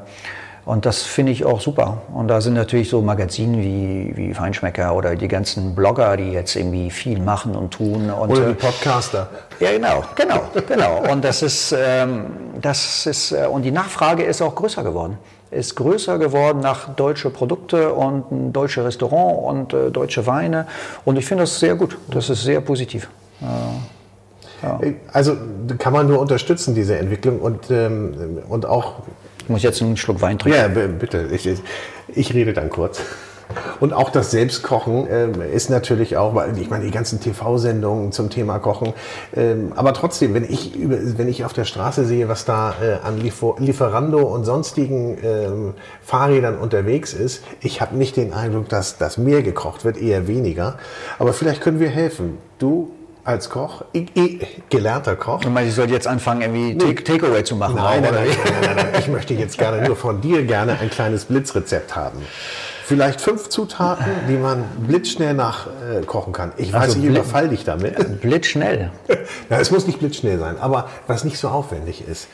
und das finde ich auch super. Und da sind natürlich so Magazine wie, wie Feinschmecker oder die ganzen Blogger, die jetzt irgendwie viel machen und tun. Und, oder die Podcaster. Ja, genau, genau, genau. Und das ist, ähm, das ist, äh, und die Nachfrage ist auch größer geworden. Ist größer geworden nach deutsche Produkte und ein deutsche Restaurant und äh, deutsche Weine. Und ich finde das sehr gut. Das ist sehr positiv. Äh, ja. Also kann man nur unterstützen, diese Entwicklung und, ähm, und auch ich muss jetzt einen Schluck Wein trinken. Ja, bitte. Ich, ich rede dann kurz. Und auch das Selbstkochen äh, ist natürlich auch, weil ich meine, die ganzen TV-Sendungen zum Thema Kochen. Ähm, aber trotzdem, wenn ich, über, wenn ich auf der Straße sehe, was da äh, an Liefer Lieferando und sonstigen ähm, Fahrrädern unterwegs ist, ich habe nicht den Eindruck, dass, dass mehr gekocht wird, eher weniger. Aber vielleicht können wir helfen. Du als Koch, ich, ich, gelernter Koch. Du meinst, ich sollte jetzt anfangen, irgendwie nee. Takeaway zu machen? Nein, nein, nein, nein, nein, Ich möchte jetzt gerne nur von dir gerne ein kleines Blitzrezept haben. Vielleicht fünf Zutaten, die man blitzschnell nachkochen kann. Ich weiß, also ich überfall dich damit. [laughs] Blitzschnell? ja, es muss nicht blitzschnell sein, aber was nicht so aufwendig ist.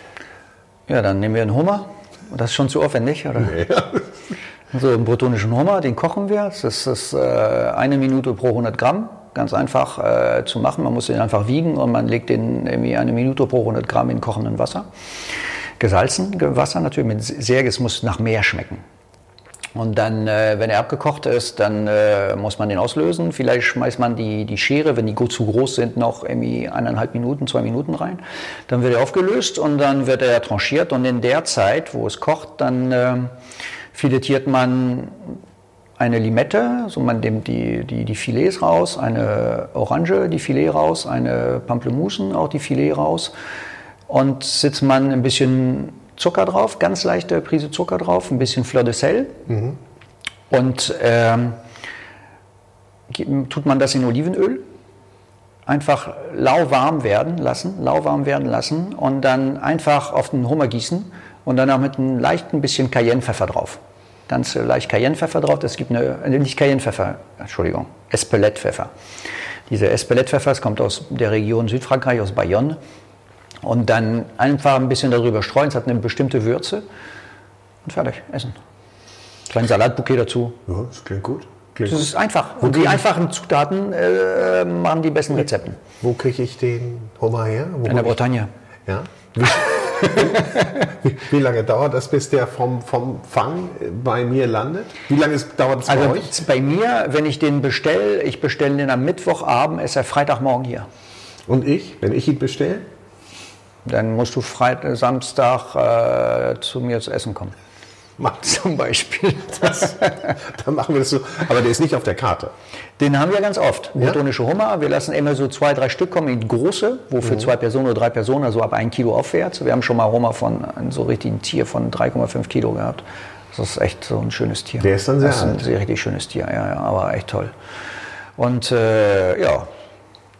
Ja, dann nehmen wir einen Hummer. Das ist schon zu aufwendig, oder? Nee. So einen bretonischen Hummer, den kochen wir. Das ist äh, eine Minute pro 100 Gramm ganz einfach äh, zu machen. Man muss den einfach wiegen und man legt den irgendwie eine Minute pro 100 Gramm in kochenden Wasser. Gesalzen Wasser natürlich mit sehr, es muss nach Meer schmecken. Und dann, äh, wenn er abgekocht ist, dann äh, muss man den auslösen. Vielleicht schmeißt man die, die Schere, wenn die gut zu groß sind, noch irgendwie eineinhalb Minuten, zwei Minuten rein. Dann wird er aufgelöst und dann wird er tranchiert. Und in der Zeit, wo es kocht, dann äh, filetiert man eine Limette, so man nimmt die, die, die Filets raus, eine Orange, die Filet raus, eine Pamplemusen, auch die Filet raus. Und sitzt man ein bisschen Zucker drauf, ganz leichte Prise Zucker drauf, ein bisschen Fleur de Sel. Mhm. Und ähm, tut man das in Olivenöl. Einfach lauwarm werden lassen, lauwarm werden lassen und dann einfach auf den Hummer gießen und dann auch mit einem leichten bisschen Cayennepfeffer drauf. Ganz leicht Cayennepfeffer drauf. Das gibt eine, äh, nicht Cayennepfeffer, Entschuldigung, Espelette-Pfeffer. Dieser Espelette-Pfeffer kommt aus der Region Südfrankreich, aus Bayonne. Und dann einfach ein bisschen darüber streuen, es hat eine bestimmte Würze und fertig, essen. Kleinen Salatbouquet dazu. Ja, das klingt gut. Klingt das ist einfach. Und die einfachen Zutaten äh, machen die besten Rezepten. Wo kriege ich den Hummer her? Wo In der Bretagne. Ja. Wie, [laughs] wie, lange dauert das, bis der vom, vom Fang bei mir landet? Wie lange dauert es also bei euch? Bei mir, wenn ich den bestelle, ich bestelle den am Mittwochabend, ist er Freitagmorgen hier. Und ich, wenn ich ihn bestelle? Dann musst du Freitag, Samstag äh, zu mir zu essen kommen. Zum Beispiel. Das, [laughs] dann machen wir das so. Aber der ist nicht auf der Karte. Den haben wir ganz oft. Ja? Hummer. Wir lassen immer so zwei, drei Stück kommen in große, wo für mhm. zwei Personen oder drei Personen, also ab ein Kilo aufwärts. Wir haben schon mal Hummer von einem so richtigen Tier von 3,5 Kilo gehabt. Das ist echt so ein schönes Tier. Der ist dann sehr Das ist ein sehr richtig schönes Tier, ja, ja, aber echt toll. Und äh, ja,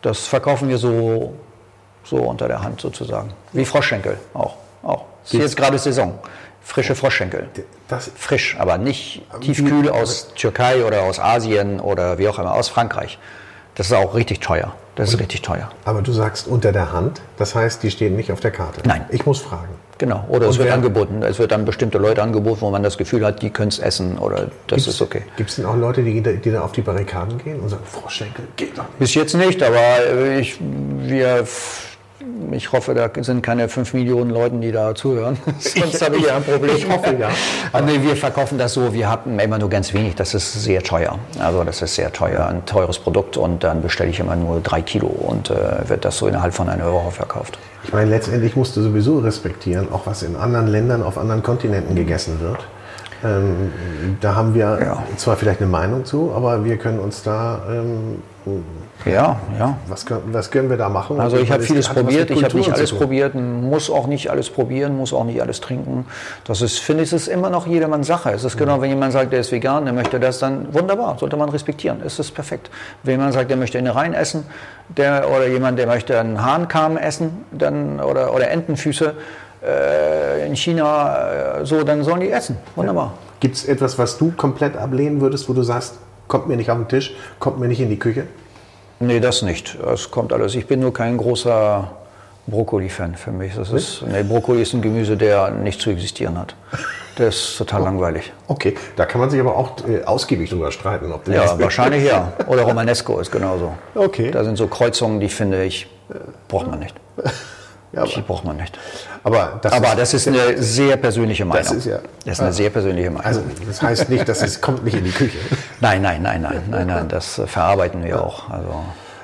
das verkaufen wir so so unter der Hand sozusagen. Wie Froschschenkel auch. auch. Ist jetzt gerade Saison. Frische Froschschenkel. Das Frisch, aber nicht tiefkühl aus Türkei oder aus Asien oder wie auch immer, aus Frankreich. Das ist auch richtig teuer. Das ist richtig teuer. Aber du sagst unter der Hand, das heißt, die stehen nicht auf der Karte. Nein. Ich muss fragen. Genau. Oder Und es wird angeboten. Es wird dann bestimmte Leute angeboten, wo man das Gefühl hat, die können es essen oder das ist okay. Gibt es denn auch Leute, die, die da auf die Barrikaden gehen und sagen, Froschschenkel geht doch nicht? Bis jetzt nicht, aber ich, wir ich hoffe, da sind keine 5 Millionen Leute, die da zuhören. [laughs] Sonst habe ich ja ein Problem. Ich hoffe, ja. Aber [laughs] nee, wir verkaufen das so, wir haben immer nur ganz wenig. Das ist sehr teuer. Also das ist sehr teuer, ein teures Produkt und dann bestelle ich immer nur drei Kilo und äh, wird das so innerhalb von einer Woche verkauft. Ich meine, letztendlich musst du sowieso respektieren, auch was in anderen Ländern, auf anderen Kontinenten gegessen wird. Ähm, da haben wir ja. zwar vielleicht eine Meinung zu, aber wir können uns da ähm, ja, ja. Was, was können wir da machen? Also ich habe vieles probiert, ich habe nicht alles probiert, muss auch nicht alles probieren, muss auch nicht alles trinken. Das ist, finde ich, ist immer noch jedermanns Sache. Es ist genau, wenn jemand sagt, der ist vegan, der möchte das, dann wunderbar, sollte man respektieren. Es ist perfekt. Wenn jemand sagt, der möchte Innereien essen, der, oder jemand, der möchte einen Hahnkamm essen, dann, oder, oder Entenfüße äh, in China, äh, so, dann sollen die essen. Wunderbar. Gibt es etwas, was du komplett ablehnen würdest, wo du sagst, kommt mir nicht auf den Tisch, kommt mir nicht in die Küche? Nee, das nicht. Das kommt alles. Ich bin nur kein großer Brokkoli-Fan für mich. Das ist, nee, Brokkoli ist ein Gemüse, der nicht zu existieren hat. Das ist total oh. langweilig. Okay, da kann man sich aber auch äh, ausgiebig drüber streiten. Ob ja, wahrscheinlich ja. [laughs] Oder Romanesco ist genauso. Okay. Da sind so Kreuzungen, die finde ich, braucht man nicht. [laughs] Ja, die braucht man nicht. Aber das, aber ist, das ist eine sehr persönliche Meinung. Das ist ja. Das ist eine sehr persönliche Meinung. Also das heißt nicht, dass es kommt nicht in die Küche. [laughs] Nein, nein, nein, nein, nein, nein. Das verarbeiten wir auch. Also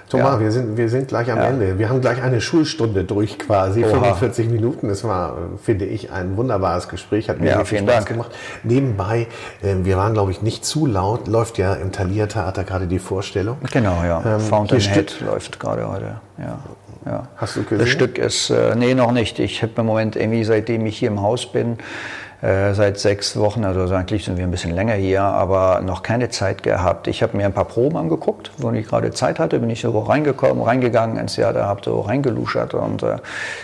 Thomas, ja. wir, sind, wir sind gleich am ja. Ende. Wir haben gleich eine Schulstunde durch quasi, Oha. 45 Minuten. Es war, finde ich, ein wunderbares Gespräch, hat mir ja, viel Spaß Dank. gemacht. Nebenbei, äh, wir waren, glaube ich, nicht zu laut, läuft ja im Thalia Theater gerade die Vorstellung. Genau, ja. Ähm, Fountainhead läuft gerade heute, ja. Ja. Hast du gesehen? Das Stück ist, äh, nee, noch nicht. Ich habe im Moment irgendwie, seitdem ich hier im Haus bin, äh, seit sechs Wochen, also eigentlich sind wir ein bisschen länger hier, aber noch keine Zeit gehabt. Ich habe mir ein paar Proben angeguckt, wo ich gerade Zeit hatte, bin ich so reingekommen, reingegangen ins Theater, habe so reingeluschert. Und, äh,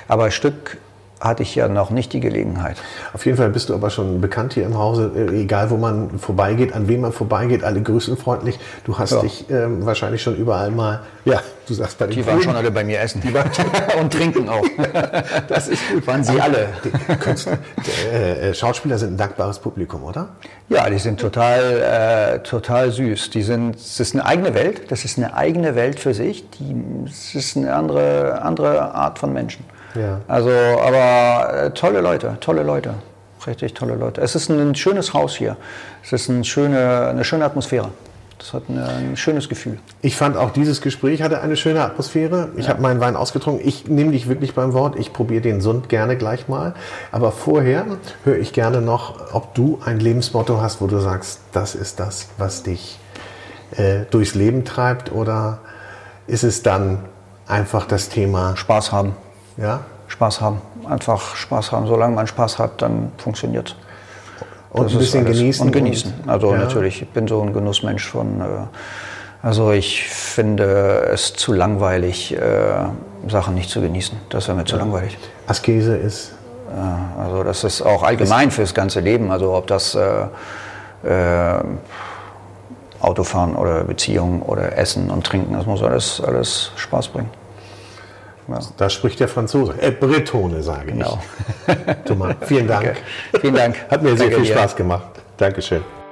aber Stück hatte ich ja noch nicht die Gelegenheit. Auf jeden Fall bist du aber schon bekannt hier im Hause, äh, egal wo man vorbeigeht, an wen man vorbeigeht, alle grüßen freundlich. Du hast ja. dich ähm, wahrscheinlich schon überall mal, ja, du sagst bei den Die waren schon alle bei mir essen. Die waren [laughs] Und trinken auch. [laughs] das ist gut. Waren sie alle. Künstler, äh, Schauspieler sind ein dankbares Publikum, oder? Ja, die sind total, äh, total süß. Die sind, es ist eine eigene Welt. Das ist eine eigene Welt für sich. Die, es ist eine andere, andere Art von Menschen. Ja. Also, aber äh, tolle Leute, tolle Leute. richtig tolle Leute. Es ist ein schönes Haus hier. Es ist eine schöne, eine schöne Atmosphäre. Das hat eine, ein schönes Gefühl. Ich fand auch dieses Gespräch hatte eine schöne Atmosphäre. Ich ja. habe meinen Wein ausgetrunken. Ich nehme dich wirklich beim Wort. Ich probiere den Sund gerne gleich mal. Aber vorher höre ich gerne noch, ob du ein Lebensmotto hast, wo du sagst, das ist das, was dich äh, durchs Leben treibt. Oder ist es dann einfach das Thema Spaß haben? Ja. Spaß haben. Einfach Spaß haben. Solange man Spaß hat, dann funktioniert Und ein bisschen genießen. Und genießen. Also ja. natürlich, ich bin so ein Genussmensch von. Äh, also ich finde es zu langweilig, äh, Sachen nicht zu genießen. Das wäre mir zu langweilig. Askese ist. also das ist auch allgemein fürs ganze Leben. Also ob das äh, äh, Autofahren oder Beziehungen oder Essen und Trinken, das muss alles, alles Spaß bringen. Ja. Da spricht der Franzose. Äh, Bretone, sage genau. ich. Thomas, vielen Dank. [laughs] Vielen Dank. Hat mir sehr Danke viel Spaß dir. gemacht. Dankeschön.